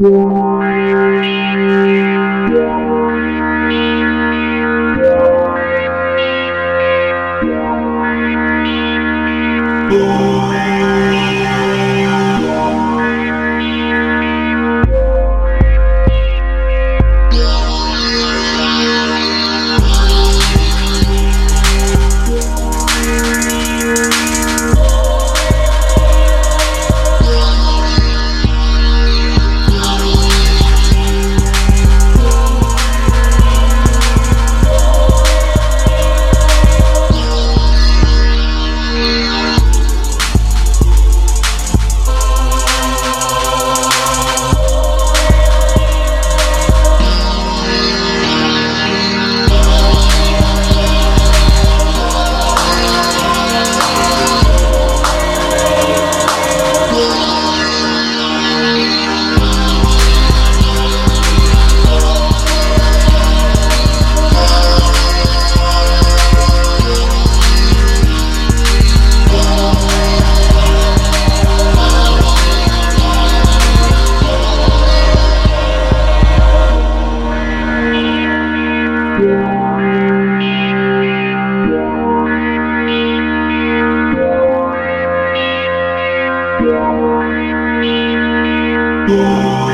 Yeah. Oh.